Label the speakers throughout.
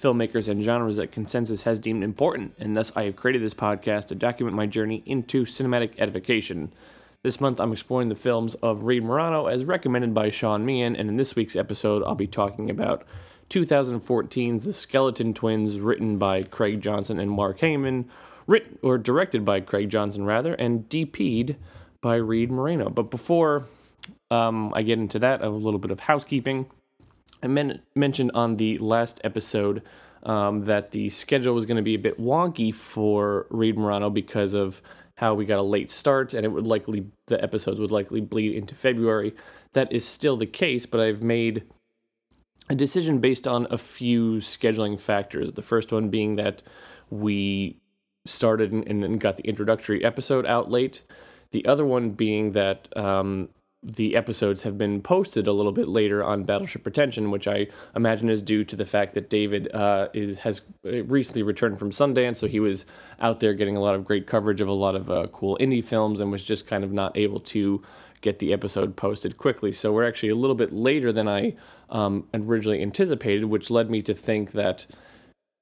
Speaker 1: filmmakers, and genres that consensus has deemed important, and thus I have created this podcast to document my journey into cinematic edification. This month I'm exploring the films of Reed Morano as recommended by Sean Meehan, and in this week's episode I'll be talking about 2014's The Skeleton Twins, written by Craig Johnson and Mark Heyman, written or directed by Craig Johnson rather, and DP'd by Reed Morano. But before um, I get into that, a little bit of housekeeping. I men- mentioned on the last episode um, that the schedule was going to be a bit wonky for Reed Morano because of how we got a late start and it would likely the episodes would likely bleed into February. That is still the case, but I've made a decision based on a few scheduling factors. The first one being that we started and, and got the introductory episode out late. The other one being that um, the episodes have been posted a little bit later on Battleship Pretension, which I imagine is due to the fact that David uh, is has recently returned from Sundance, so he was out there getting a lot of great coverage of a lot of uh, cool indie films and was just kind of not able to get the episode posted quickly. So we're actually a little bit later than I um, originally anticipated, which led me to think that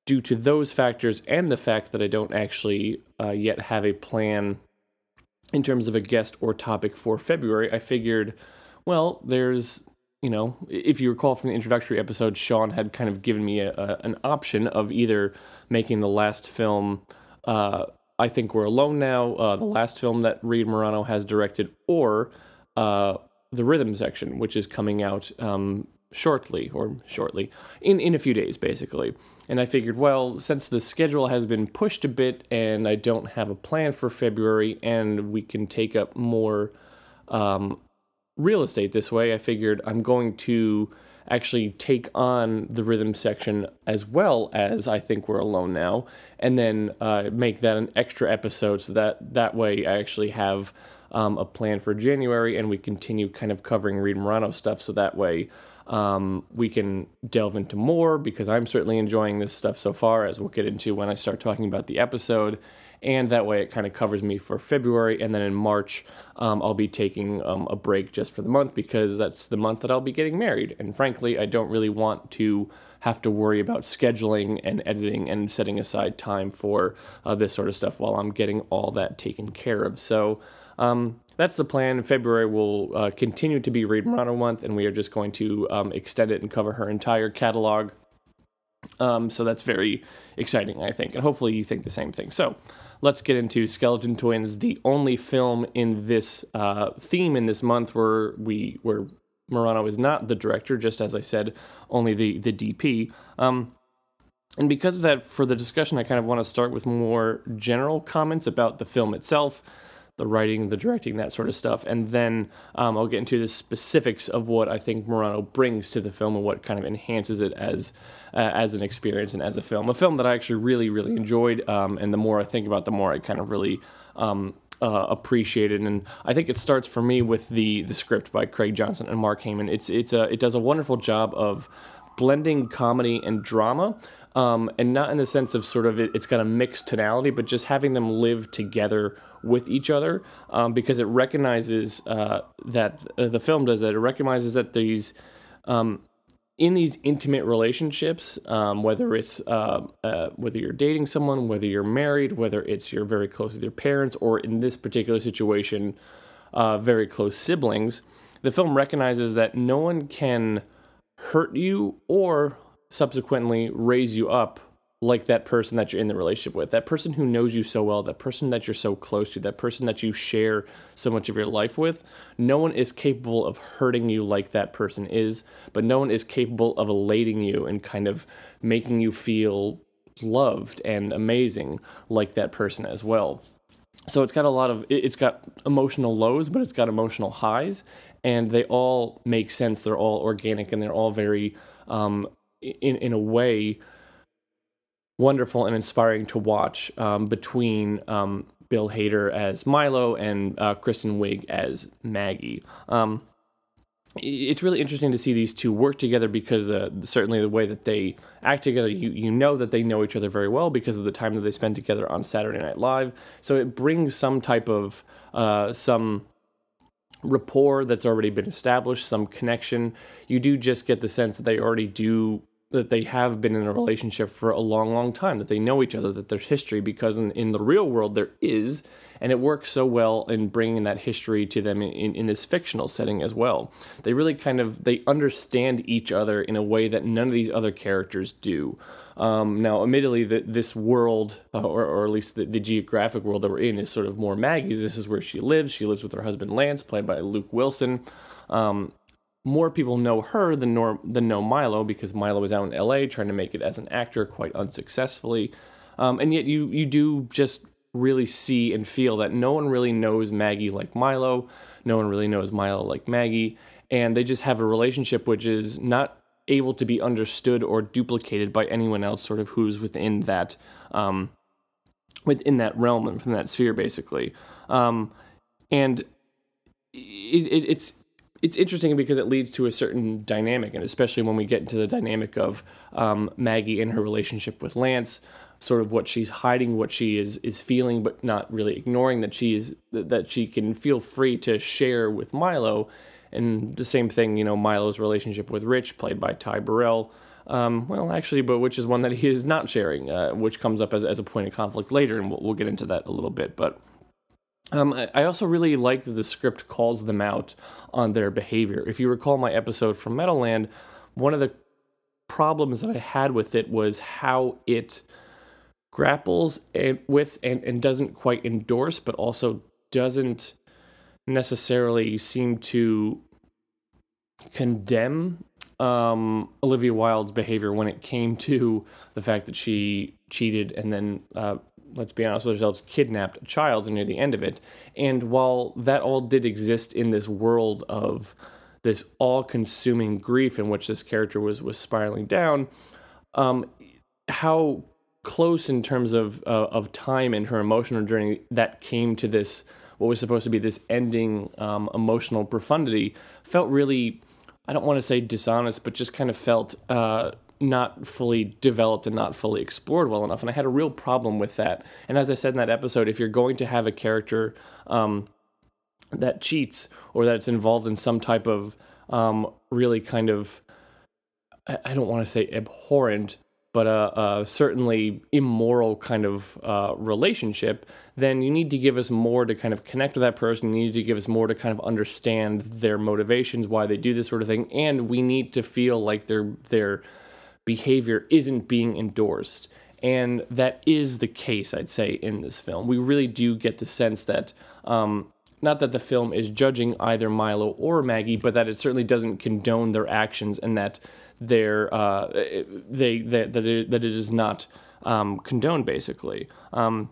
Speaker 1: due to those factors and the fact that I don't actually uh, yet have a plan in terms of a guest or topic for February, I figured, well, there's, you know, if you recall from the introductory episode, Sean had kind of given me a, a, an option of either making the last film, uh, I Think We're Alone Now, uh, the last film that Reed Morano has directed, or uh, the rhythm section, which is coming out um, shortly or shortly in in a few days basically and i figured well since the schedule has been pushed a bit and i don't have a plan for february and we can take up more um, real estate this way i figured i'm going to actually take on the rhythm section as well as i think we're alone now and then uh, make that an extra episode so that that way i actually have um, a plan for january and we continue kind of covering reed morano stuff so that way um, we can delve into more because I'm certainly enjoying this stuff so far, as we'll get into when I start talking about the episode. And that way it kind of covers me for February. And then in March, um, I'll be taking um, a break just for the month because that's the month that I'll be getting married. And frankly, I don't really want to have to worry about scheduling and editing and setting aside time for uh, this sort of stuff while I'm getting all that taken care of. So, um, that's the plan. February will uh, continue to be Reed Morano month, and we are just going to um, extend it and cover her entire catalog. Um, so that's very exciting, I think, and hopefully you think the same thing. So let's get into Skeleton Twins, the only film in this uh, theme in this month where we where Morano is not the director, just as I said, only the the DP. Um, and because of that, for the discussion, I kind of want to start with more general comments about the film itself the writing, the directing, that sort of stuff. And then um, I'll get into the specifics of what I think Morano brings to the film and what kind of enhances it as uh, as an experience and as a film. A film that I actually really, really enjoyed. Um, and the more I think about, the more I kind of really. Um, uh, appreciated, and I think it starts for me with the the script by Craig Johnson and Mark Heyman. It's it's a it does a wonderful job of blending comedy and drama, um, and not in the sense of sort of it, has got a mixed tonality, but just having them live together with each other um, because it recognizes uh, that uh, the film does that. It recognizes that these um, in these intimate relationships, um, whether it's uh, uh, whether you're dating someone, whether you're married, whether it's you're very close with your parents, or in this particular situation, uh, very close siblings, the film recognizes that no one can hurt you or subsequently raise you up like that person that you're in the relationship with, that person who knows you so well, that person that you're so close to, that person that you share so much of your life with. No one is capable of hurting you like that person is, but no one is capable of elating you and kind of making you feel loved and amazing like that person as well. So it's got a lot of it's got emotional lows, but it's got emotional highs, and they all make sense. They're all organic and they're all very um, in in a way wonderful and inspiring to watch um, between um, Bill Hader as Milo and uh, Kristen Wiig as Maggie. Um, it's really interesting to see these two work together because uh, certainly the way that they act together, you you know that they know each other very well because of the time that they spend together on Saturday Night Live. So it brings some type of uh, some rapport that's already been established, some connection. You do just get the sense that they already do that they have been in a relationship for a long, long time, that they know each other, that there's history, because in, in the real world there is, and it works so well in bringing that history to them in, in this fictional setting as well. They really kind of, they understand each other in a way that none of these other characters do. Um, now, admittedly, that this world, uh, or, or at least the, the, geographic world that we're in, is sort of more Maggie's. This is where she lives. She lives with her husband Lance, played by Luke Wilson. Um, more people know her than than know Milo because Milo was out in L.A. trying to make it as an actor quite unsuccessfully, um, and yet you you do just really see and feel that no one really knows Maggie like Milo, no one really knows Milo like Maggie, and they just have a relationship which is not able to be understood or duplicated by anyone else, sort of who's within that um, within that realm and within that sphere, basically, um, and it, it, it's it's interesting because it leads to a certain dynamic, and especially when we get into the dynamic of um, Maggie and her relationship with Lance, sort of what she's hiding, what she is is feeling, but not really ignoring that she is that she can feel free to share with Milo, and the same thing, you know, Milo's relationship with Rich, played by Ty Burrell. Um, well, actually, but which is one that he is not sharing, uh, which comes up as, as a point of conflict later, and we'll, we'll get into that a little bit, but. Um, I also really like that the script calls them out on their behavior. If you recall my episode from Meadowland, one of the problems that I had with it was how it grapples with and, and doesn't quite endorse, but also doesn't necessarily seem to condemn um, Olivia Wilde's behavior when it came to the fact that she cheated and then uh, let's be honest with ourselves, kidnapped child near the end of it. And while that all did exist in this world of this all-consuming grief in which this character was was spiraling down, um, how close in terms of uh, of time and her emotional journey that came to this what was supposed to be this ending um, emotional profundity felt really I don't want to say dishonest, but just kind of felt uh, not fully developed and not fully explored well enough. And I had a real problem with that. And as I said in that episode, if you're going to have a character um, that cheats or that's involved in some type of um, really kind of, I don't want to say abhorrent, but a, a, certainly immoral kind of uh, relationship, then you need to give us more to kind of connect with that person. You need to give us more to kind of understand their motivations, why they do this sort of thing, and we need to feel like they're they're behavior isn't being endorsed. And that is the case, I'd say, in this film. We really do get the sense that, um, not that the film is judging either Milo or Maggie, but that it certainly doesn't condone their actions and that they're, uh, they, that, it, that it is not um, condoned, basically. Um,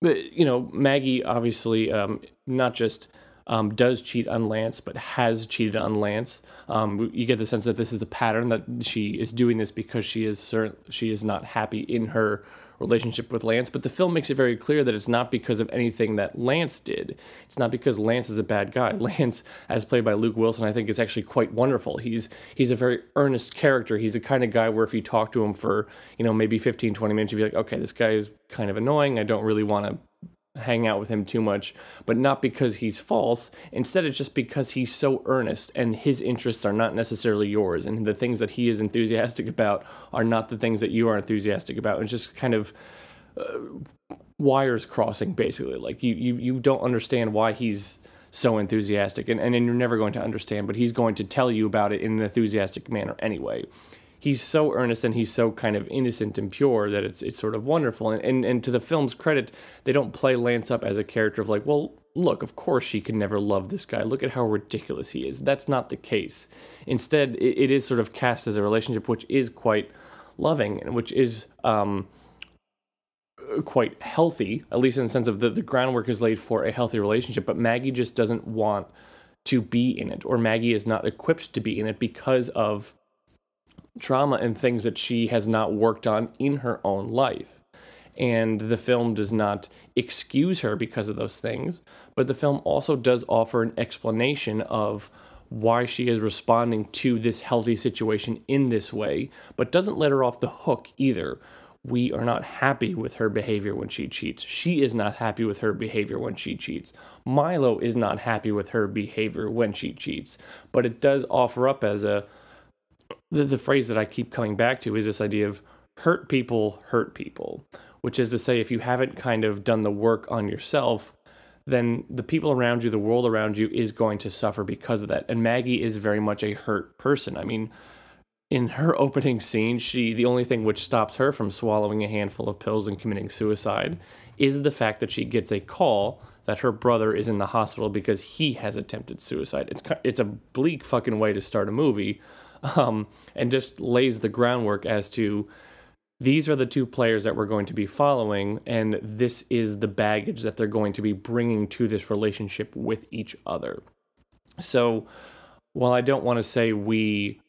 Speaker 1: but, you know, Maggie obviously um, not just um, does cheat on Lance, but has cheated on Lance. Um, you get the sense that this is a pattern that she is doing this because she is certain, she is not happy in her relationship with Lance. But the film makes it very clear that it's not because of anything that Lance did. It's not because Lance is a bad guy. Lance, as played by Luke Wilson, I think is actually quite wonderful. He's he's a very earnest character. He's the kind of guy where if you talk to him for you know maybe 15, 20 minutes, you'd be like, okay, this guy is kind of annoying. I don't really want to hang out with him too much, but not because he's false. Instead, it's just because he's so earnest and his interests are not necessarily yours. And the things that he is enthusiastic about are not the things that you are enthusiastic about. It's just kind of uh, wires crossing, basically. Like you, you, you don't understand why he's so enthusiastic, and, and you're never going to understand, but he's going to tell you about it in an enthusiastic manner anyway he's so earnest and he's so kind of innocent and pure that it's it's sort of wonderful. And, and and to the film's credit, they don't play Lance up as a character of like, well, look, of course she can never love this guy. Look at how ridiculous he is. That's not the case. Instead, it, it is sort of cast as a relationship which is quite loving and which is um, quite healthy, at least in the sense of the, the groundwork is laid for a healthy relationship. But Maggie just doesn't want to be in it, or Maggie is not equipped to be in it because of trauma and things that she has not worked on in her own life. And the film does not excuse her because of those things, but the film also does offer an explanation of why she is responding to this healthy situation in this way, but doesn't let her off the hook either. We are not happy with her behavior when she cheats. She is not happy with her behavior when she cheats. Milo is not happy with her behavior when she cheats. But it does offer up as a the, the phrase that I keep coming back to is this idea of hurt people hurt people, which is to say, if you haven't kind of done the work on yourself, then the people around you, the world around you, is going to suffer because of that. And Maggie is very much a hurt person. I mean, in her opening scene, she the only thing which stops her from swallowing a handful of pills and committing suicide is the fact that she gets a call that her brother is in the hospital because he has attempted suicide. It's it's a bleak fucking way to start a movie, um, and just lays the groundwork as to these are the two players that we're going to be following, and this is the baggage that they're going to be bringing to this relationship with each other. So, while I don't want to say we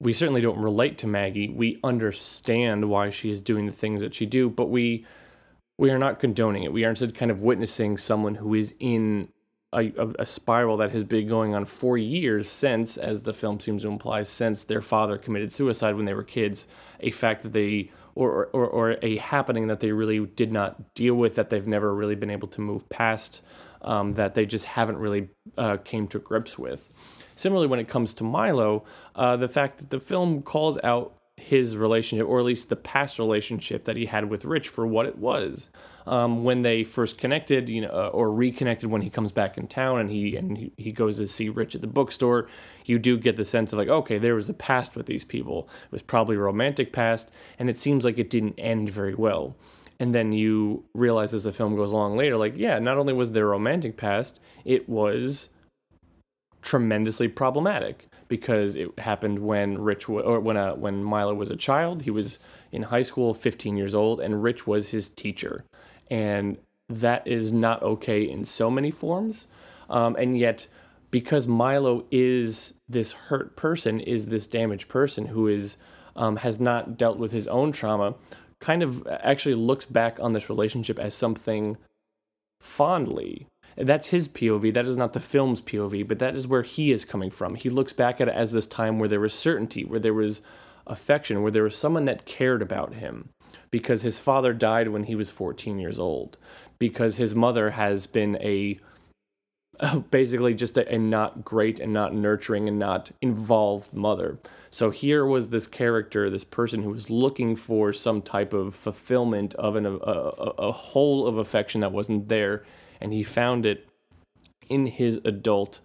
Speaker 1: we certainly don't relate to Maggie, we understand why she is doing the things that she do, but we we are not condoning it. We are instead kind of witnessing someone who is in a, a, spiral that has been going on for years since, as the film seems to imply, since their father committed suicide when they were kids. A fact that they or, or, or a happening that they really did not deal with, that they've never really been able to move past, um, that they just haven't really uh, came to grips with. Similarly, when it comes to Milo, uh, the fact that the film calls out his relationship, or at least the past relationship that he had with Rich, for what it was. Um, when they first connected, you know, uh, or reconnected when he comes back in town and he and he, he goes to see Rich at the bookstore, you do get the sense of like, okay, there was a past with these people. It was probably a romantic past, and it seems like it didn't end very well. And then you realize as the film goes along later, like, yeah, not only was there a romantic past, it was tremendously problematic because it happened when Rich w- or when uh, when Milo was a child. He was in high school, 15 years old, and Rich was his teacher, and that is not okay in so many forms. Um, and yet, because Milo is this hurt person, is this damaged person who is um, has not dealt with his own trauma, kind of actually looks back on this relationship as something fondly that's his POV. That is not the film's POV, but that is where he is coming from. He looks back at it as this time where there was certainty, where there was affection, where there was someone that cared about him because his father died when he was 14 years old, because his mother has been a basically just a, a, not great and not nurturing and not involved mother. So here was this character, this person who was looking for some type of fulfillment of an, a, a, a hole of affection that wasn't there and he found it in his adult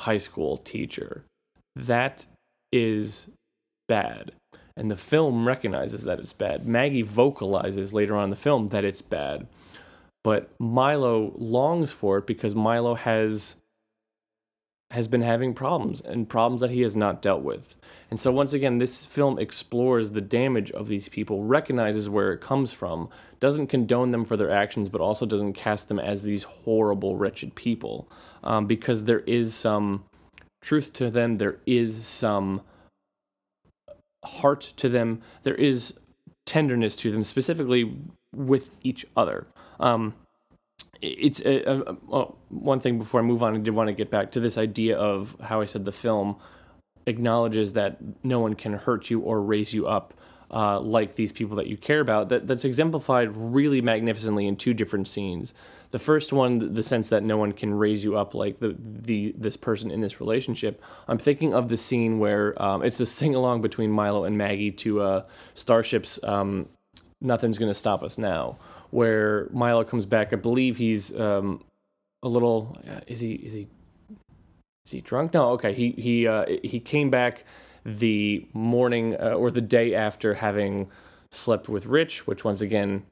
Speaker 1: high school teacher. That is bad. And the film recognizes that it's bad. Maggie vocalizes later on in the film that it's bad. But Milo longs for it because Milo has has been having problems and problems that he has not dealt with. And so, once again, this film explores the damage of these people, recognizes where it comes from, doesn't condone them for their actions, but also doesn't cast them as these horrible, wretched people. Um, because there is some truth to them, there is some heart to them, there is tenderness to them, specifically with each other. Um, it's a, a, a, one thing before I move on. I did want to get back to this idea of how I said the film acknowledges that no one can hurt you or raise you up uh, like these people that you care about. That that's exemplified really magnificently in two different scenes. The first one, the sense that no one can raise you up like the the this person in this relationship. I'm thinking of the scene where um, it's a sing along between Milo and Maggie to uh, Starship's um, "Nothing's Gonna Stop Us Now." Where Milo comes back. I believe he's um, a little. Uh, is he? Is he? Is he drunk? No. Okay. He he uh, he came back the morning uh, or the day after having slept with Rich, which once again,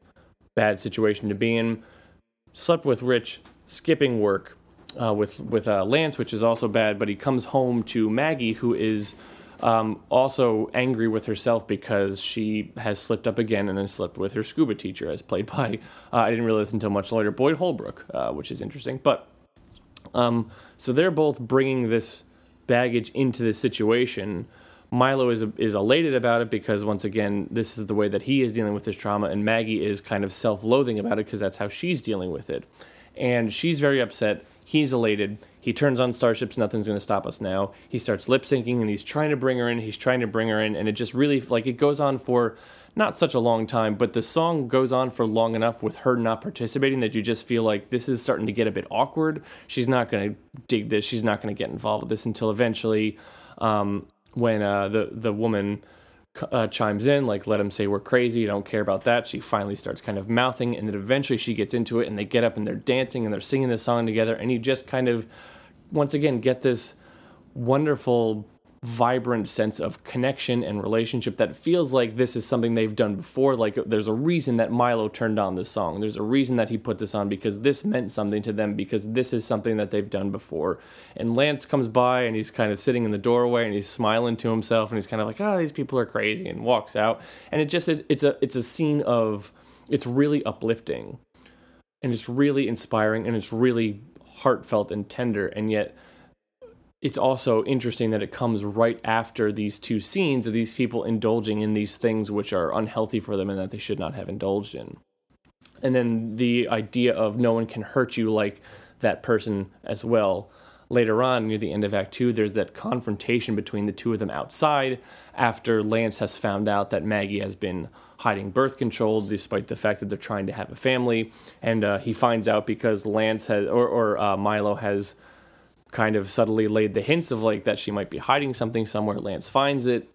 Speaker 1: bad situation to be in. Slept with Rich, skipping work uh, with with uh, Lance, which is also bad. But he comes home to Maggie, who is um, also angry with herself because she has slipped up again and then slipped with her scuba teacher, as played by, uh, I didn't realize until much later, Boyd Holbrook, uh, which is interesting. But um, so they're both bringing this baggage into the situation, Milo is is elated about it because once again, this is the way that he is dealing with his trauma, and Maggie is kind of self-loathing about it because that's how she's dealing with it, and she's very upset. He's elated. He turns on Starship's. Nothing's going to stop us now. He starts lip syncing, and he's trying to bring her in. He's trying to bring her in, and it just really like it goes on for not such a long time, but the song goes on for long enough with her not participating that you just feel like this is starting to get a bit awkward. She's not going to dig this. She's not going to get involved with this until eventually. Um, when uh, the the woman uh, chimes in, like, let him say we're crazy, don't care about that. She finally starts kind of mouthing, and then eventually she gets into it, and they get up and they're dancing and they're singing this song together, and you just kind of, once again, get this wonderful vibrant sense of connection and relationship that feels like this is something they've done before. Like there's a reason that Milo turned on this song. There's a reason that he put this on because this meant something to them because this is something that they've done before. And Lance comes by and he's kind of sitting in the doorway and he's smiling to himself and he's kind of like, oh, these people are crazy and walks out. And it just it's a it's a scene of it's really uplifting and it's really inspiring and it's really heartfelt and tender and yet it's also interesting that it comes right after these two scenes of these people indulging in these things which are unhealthy for them and that they should not have indulged in. And then the idea of no one can hurt you like that person as well. Later on, near the end of Act Two, there's that confrontation between the two of them outside after Lance has found out that Maggie has been hiding birth control despite the fact that they're trying to have a family. And uh, he finds out because Lance has, or, or uh, Milo has kind of subtly laid the hints of like that she might be hiding something somewhere. Lance finds it.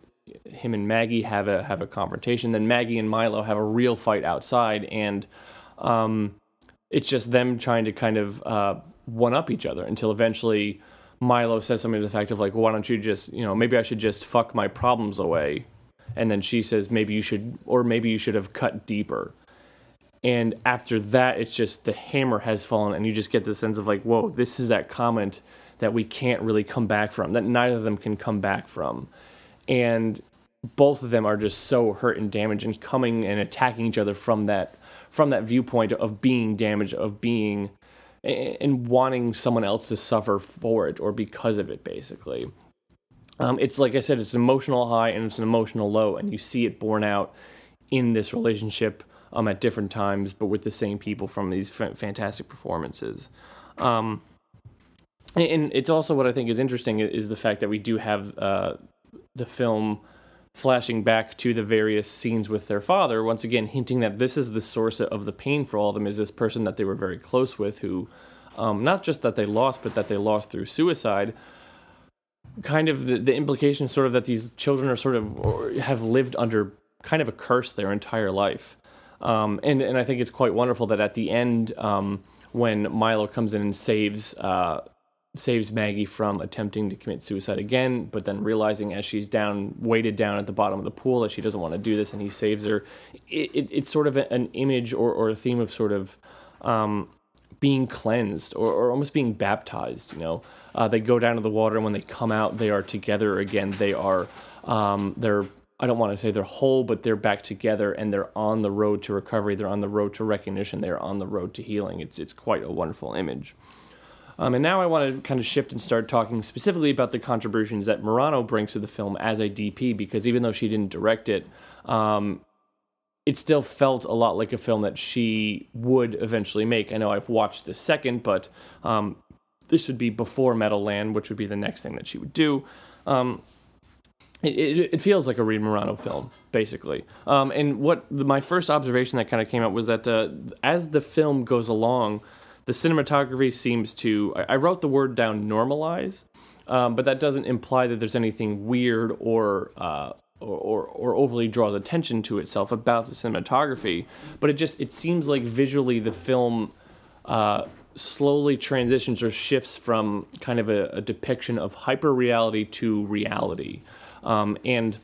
Speaker 1: Him and Maggie have a have a confrontation. Then Maggie and Milo have a real fight outside, and um, it's just them trying to kind of uh, one up each other until eventually Milo says something to the fact of like, "Why don't you just you know maybe I should just fuck my problems away," and then she says, "Maybe you should, or maybe you should have cut deeper." And after that, it's just the hammer has fallen, and you just get the sense of like, "Whoa, this is that comment." That we can't really come back from, that neither of them can come back from. And both of them are just so hurt and damaged and coming and attacking each other from that from that viewpoint of being damaged, of being and wanting someone else to suffer for it or because of it, basically. Um, it's like I said, it's an emotional high and it's an emotional low, and you see it borne out in this relationship um, at different times, but with the same people from these f- fantastic performances. Um, and it's also what I think is interesting is the fact that we do have uh, the film flashing back to the various scenes with their father, once again hinting that this is the source of the pain for all of them is this person that they were very close with, who um, not just that they lost, but that they lost through suicide. Kind of the, the implication, sort of, that these children are sort of have lived under kind of a curse their entire life. Um, and and I think it's quite wonderful that at the end, um, when Milo comes in and saves uh, saves Maggie from attempting to commit suicide again, but then realizing as she's down, weighted down at the bottom of the pool, that she doesn't want to do this, and he saves her. It, it, it's sort of an image or, or a theme of sort of um, being cleansed or, or almost being baptized. You know, uh, they go down to the water, and when they come out, they are together again. They are um, they're I don't want to say they're whole, but they're back together and they're on the road to recovery. They're on the road to recognition. They're on the road to healing. It's it's quite a wonderful image. Um, and now I want to kind of shift and start talking specifically about the contributions that Morano brings to the film as a DP, because even though she didn't direct it, um, it still felt a lot like a film that she would eventually make. I know I've watched the second, but um, this would be before Meadowland, which would be the next thing that she would do. Um, it, it, it, feels like a Reed Morano film, basically. Um, and what my first observation that kind of came out was that uh, as the film goes along, the cinematography seems to. I, I wrote the word down normalize, um, but that doesn't imply that there's anything weird or, uh, or, or or overly draws attention to itself about the cinematography. But it just it seems like visually the film. Uh, slowly transitions or shifts from kind of a, a depiction of hyper reality to reality. Um, and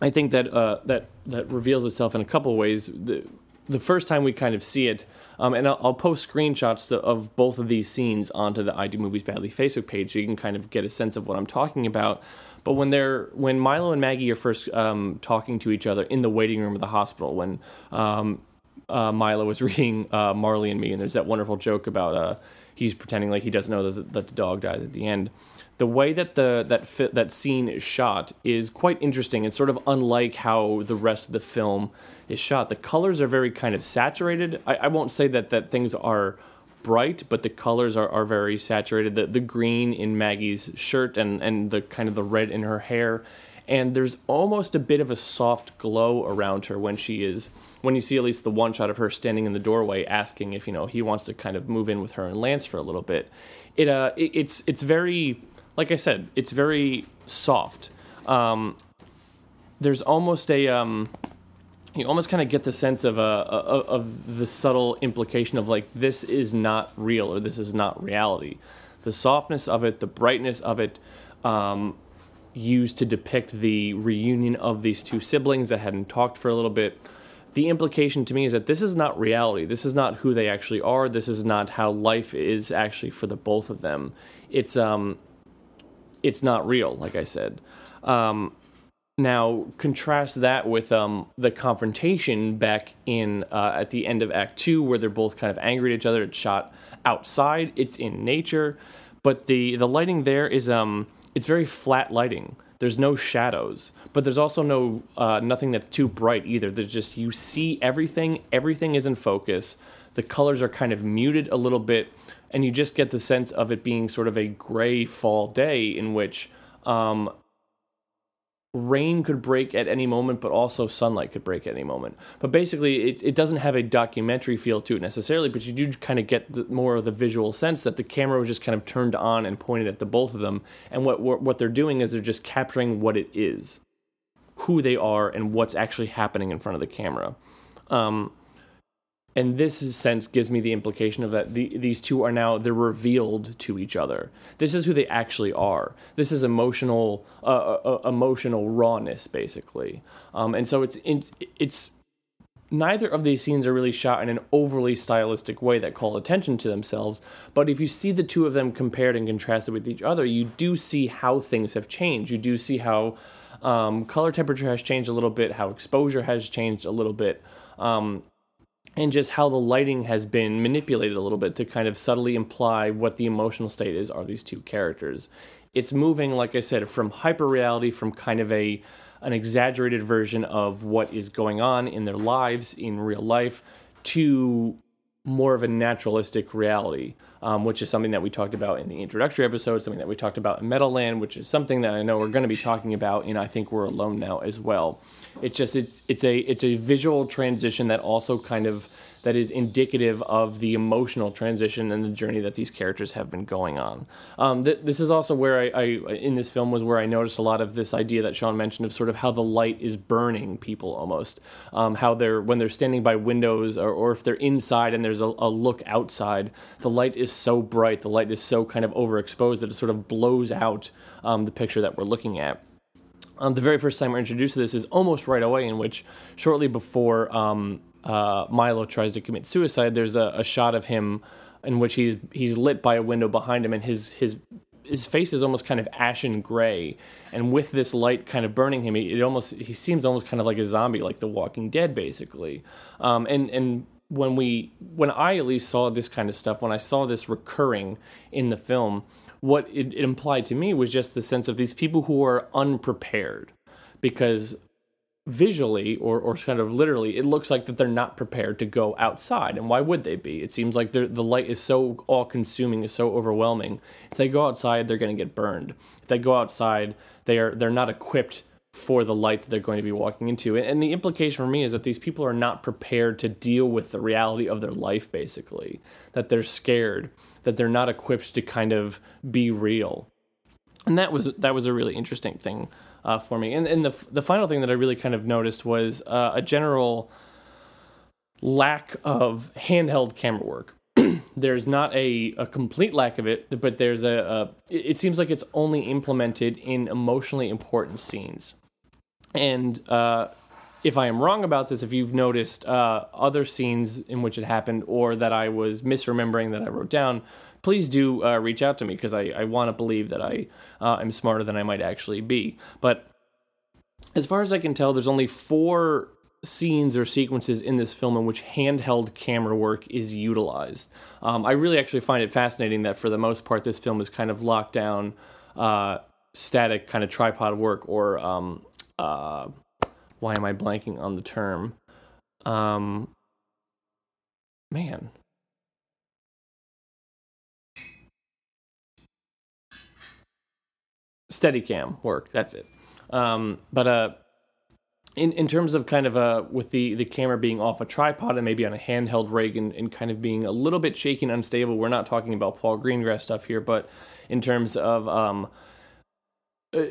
Speaker 1: I think that uh, that that reveals itself in a couple ways. The, the first time we kind of see it, um, and I'll, I'll, post screenshots to, of both of these scenes onto the I Do Movies Badly Facebook page, so you can kind of get a sense of what I'm talking about. But when they're when Milo and Maggie are first um, talking to each other in the waiting room of the hospital, when um, uh, Milo is reading uh, Marley and Me, and there's that wonderful joke about uh, he's pretending like he doesn't know that the, that the dog dies at the end the way that the that fit, that scene is shot is quite interesting. It's sort of unlike how the rest of the film is shot. The colors are very kind of saturated. I, I won't say that that things are bright, but the colors are, are very saturated. The the green in Maggie's shirt and and the kind of the red in her hair. And there's almost a bit of a soft glow around her when she is when you see at least the one shot of her standing in the doorway asking if you know he wants to kind of move in with her and Lance for a little bit. It uh it, it's it's very like I said, it's very soft. Um, there's almost a um, you almost kind of get the sense of a, of the subtle implication of like this is not real or this is not reality. The softness of it, the brightness of it, um, used to depict the reunion of these two siblings that hadn't talked for a little bit. The implication to me is that this is not reality. This is not who they actually are. This is not how life is actually for the both of them. It's um, it's not real, like I said. Um, now, contrast that with um, the confrontation back in uh, at the end of Act Two, where they're both kind of angry at each other. It's shot outside. It's in nature, but the the lighting there is um it's very flat lighting. There's no shadows, but there's also no uh, nothing that's too bright either. There's just you see everything. Everything is in focus. The colors are kind of muted a little bit and you just get the sense of it being sort of a gray fall day in which um, rain could break at any moment, but also sunlight could break at any moment. But basically, it, it doesn't have a documentary feel to it necessarily, but you do kind of get the, more of the visual sense that the camera was just kind of turned on and pointed at the both of them. And what, what, what they're doing is they're just capturing what it is, who they are, and what's actually happening in front of the camera. Um, and this sense gives me the implication of that the, these two are now they're revealed to each other. This is who they actually are. This is emotional uh, uh, uh emotional rawness basically. Um, and so it's it's, neither of these scenes are really shot in an overly stylistic way that call attention to themselves but if you see the two of them compared and contrasted with each other you do see how things have changed. You do see how um, color temperature has changed a little bit how exposure has changed a little bit. Um, and just how the lighting has been manipulated a little bit to kind of subtly imply what the emotional state is are these two characters. It's moving, like I said, from hyper reality, from kind of a an exaggerated version of what is going on in their lives in real life to more of a naturalistic reality, um, which is something that we talked about in the introductory episode, something that we talked about in Meadowland, which is something that I know we're going to be talking about in I Think We're Alone Now as well. It's just it's it's a it's a visual transition that also kind of that is indicative of the emotional transition and the journey that these characters have been going on. Um, th- this is also where I, I, in this film was where I noticed a lot of this idea that Sean mentioned of sort of how the light is burning people almost, um, how they're when they're standing by windows or, or if they're inside and there's a, a look outside, the light is so bright, the light is so kind of overexposed that it sort of blows out um, the picture that we're looking at. Um, the very first time we're introduced to this is almost right away, in which shortly before um, uh, Milo tries to commit suicide, there's a, a, shot of him in which he's he's lit by a window behind him, and his his his face is almost kind of ashen gray, and with this light kind of burning him, it almost he seems almost kind of like a zombie, like The Walking Dead, basically. Um, and and when we when I at least saw this kind of stuff, when I saw this recurring in the film what it, it implied to me was just the sense of these people who are unprepared because visually or, or kind of literally it looks like that they're not prepared to go outside. And why would they be? It seems like the light is so all consuming is so overwhelming. If they go outside they're going to get burned. If they go outside they are they're not equipped for the light that they're going to be walking into and the implication for me is that these people are not prepared to deal with the reality of their life basically that they're scared that they're not equipped to kind of be real. And that was that was a really interesting thing uh, for me. And, and the the final thing that I really kind of noticed was uh, a general lack of handheld camera work. there's not a, a complete lack of it, but there's a, a it seems like it's only implemented in emotionally important scenes. And uh, if I am wrong about this, if you've noticed uh, other scenes in which it happened or that I was misremembering that I wrote down, please do uh, reach out to me because I, I want to believe that I uh, am smarter than I might actually be. But as far as I can tell, there's only four scenes or sequences in this film in which handheld camera work is utilized. Um, I really actually find it fascinating that for the most part, this film is kind of locked down uh, static kind of tripod work or um, uh, why am I blanking on the term? Um, man. Steadicam work. That's it. Um, but uh, in in terms of kind of uh, with the the camera being off a tripod and maybe on a handheld rig and, and kind of being a little bit shaky and unstable. We're not talking about Paul Greengrass stuff here, but in terms of um, uh,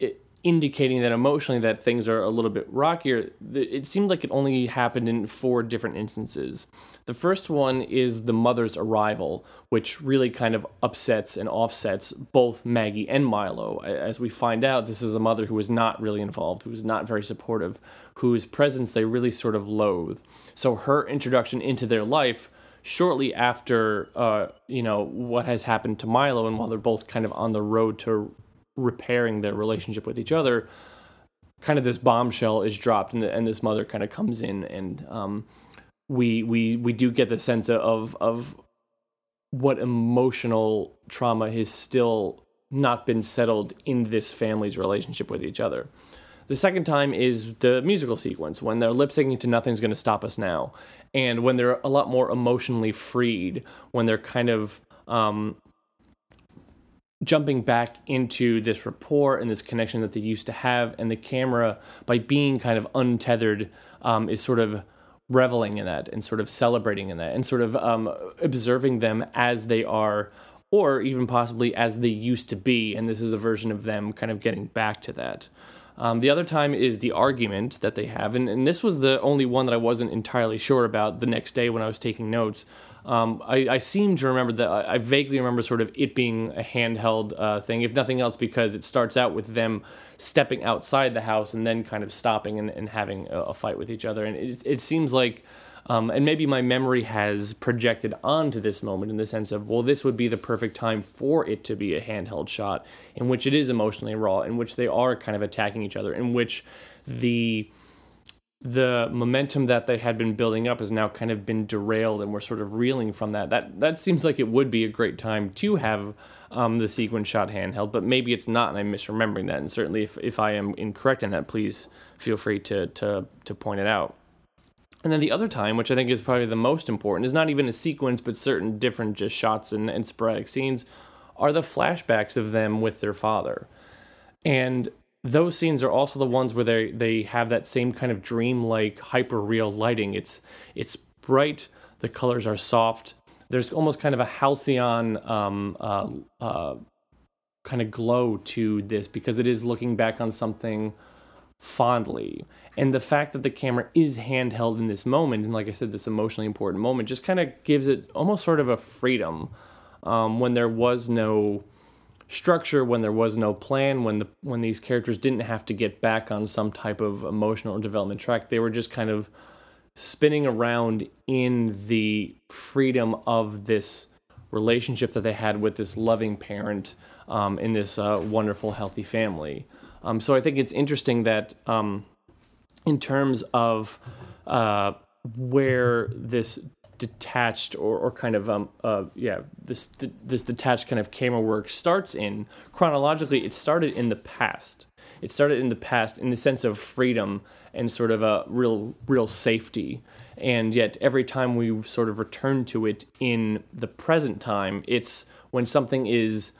Speaker 1: it, indicating that emotionally that things are a little bit rockier it seemed like it only happened in four different instances. The first one is the mother's arrival which really kind of upsets and offsets both maggie and milo. As we find out this is a mother who was not really involved who was not very supportive whose presence they really sort of loathe. So her introduction into their life shortly after uh, you know what has happened to Milo, and while they're both kind of on the road to repairing their relationship with each other, kind of this bombshell is dropped, and, the, and this mother kind of comes in, and um, we we we do get the sense of of what emotional trauma has still not been settled in this family's relationship with each other. The second time is the musical sequence when they're lip syncing to Nothing's Gonna Stop Us Now. And when they're a lot more emotionally freed, when they're kind of um, jumping back into this rapport and this connection that they used to have, and the camera, by being kind of untethered, um, is sort of reveling in that and sort of celebrating in that and sort of um, observing them as they are, or even possibly as they used to be. And this is a version of them kind of getting back to that. Um, the other time is the argument that they have, and, and this was the only one that I wasn't entirely sure about the next day when I was taking notes. Um, I, I, seem to remember that I, vaguely remember sort of it being a handheld uh, thing, if nothing else, because it starts out with them stepping outside the house and then kind of stopping and, and having a, a, fight with each other. And it, it seems like, um, and maybe my memory has projected onto this moment in the sense of, well, this would be the perfect time for it to be a handheld shot in which it is emotionally raw, in which they are kind of attacking each other, in which the the momentum that they had been building up has now kind of been derailed and we're sort of reeling from that. That that seems like it would be a great time to have um, the sequence shot handheld, but maybe it's not and I'm misremembering that. And certainly if, if I am incorrect in that, please feel free to, to, to point it out. And then the other time, which I think is probably the most important, is not even a sequence, but certain different just shots and, and sporadic scenes, are the flashbacks of them with their father. And those scenes are also the ones where they they have that same kind of dreamlike hyper real lighting it's it's bright the colors are soft there's almost kind of a halcyon um, uh, uh, kind of glow to this because it is looking back on something fondly. And the fact that the camera is handheld in this moment and like i said this emotionally important moment just kind of gives it almost sort of a freedom um, when there was no structure when there was no plan when the when these characters didn't have to get back on some type of emotional development track. They were just kind of spinning around in the freedom of this relationship that they had with this loving parent um, in this uh, wonderful healthy family um, so i think it's interesting that um, in terms of uh, where this detached or, or kind of um uh yeah this this detached kind of camera work starts in chronologically it started in the past. It started in the past in the sense of freedom and sort of a real real safety. And yet every time we sort of return to it in the present time it's when something is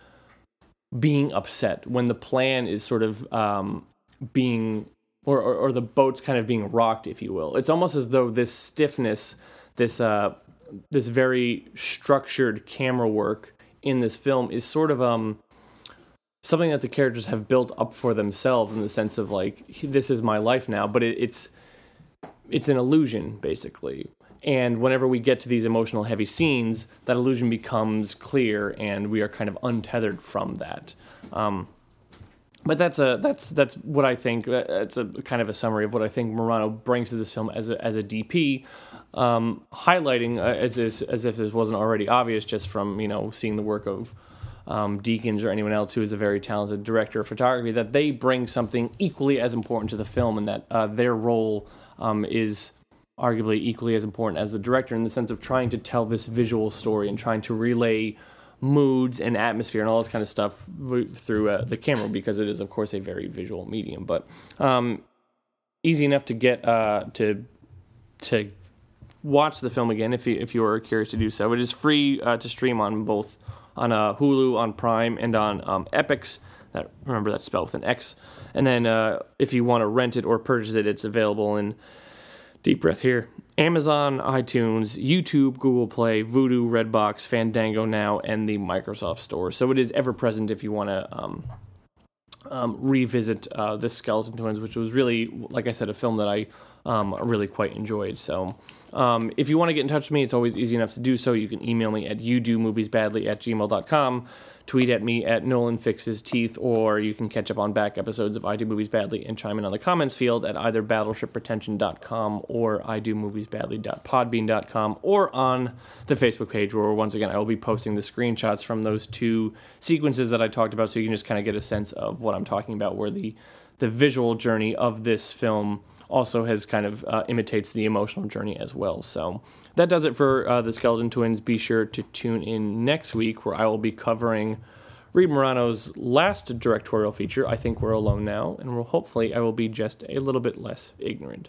Speaker 1: being upset when the plan is sort of um, being or, or, or the boat's kind of being rocked if you will. It's almost as though this stiffness this uh, this very structured camera work in this film is sort of um something that the characters have built up for themselves in the sense of like this is my life now but it, it's it's an illusion basically and whenever we get to these emotional heavy scenes that illusion becomes clear and we are kind of untethered from that um, but that's a that's that's what I think. That's a kind of a summary of what I think Morano brings to this film as a as a DP, um, highlighting uh, as as if this wasn't already obvious just from you know seeing the work of um, Deakins or anyone else who is a very talented director of photography that they bring something equally as important to the film and that uh, their role um, is arguably equally as important as the director in the sense of trying to tell this visual story and trying to relay moods and atmosphere and all this kind of stuff through uh, the camera because it is, of course, a very visual medium. But um, easy enough to get uh, to to watch the film again if you if you are curious to do so. It is free uh, to stream on both on uh, Hulu, on Prime, and on um, Epix. That remember that's spelled with an X. And then uh, if you want to rent it or purchase it, it's available in deep breath here. Amazon, iTunes, YouTube, Google Play, Vudu, Redbox, Fandango now, and the Microsoft Store. So it is ever present if you want to um, um, revisit uh, Skeleton Twins, which was really, like I said, a film that I um, really quite enjoyed. So um, if you want to get in touch with me, it's always easy enough to do so. You can email me at youdomoviesbadly at gmail.com tweet at me at Nolan Fixes Teeth, or you can catch up on back episodes of I Do Movies Badly and chime in on the comments field at either battleshippretension.com or I Do Movies Badly.podbean.com or on the Facebook page, where once again I will be posting the screenshots from those two sequences that I talked about, so you can just kind of get a sense of what I'm talking about, where the the visual journey of this film also has kind of uh, imitates the emotional journey as well. So that does it for uh, the Skeleton Twins. Be sure to tune in next week where I will be covering Reed Morano's last directorial feature. I think we're alone now, and hopefully I will be just a little bit less ignorant.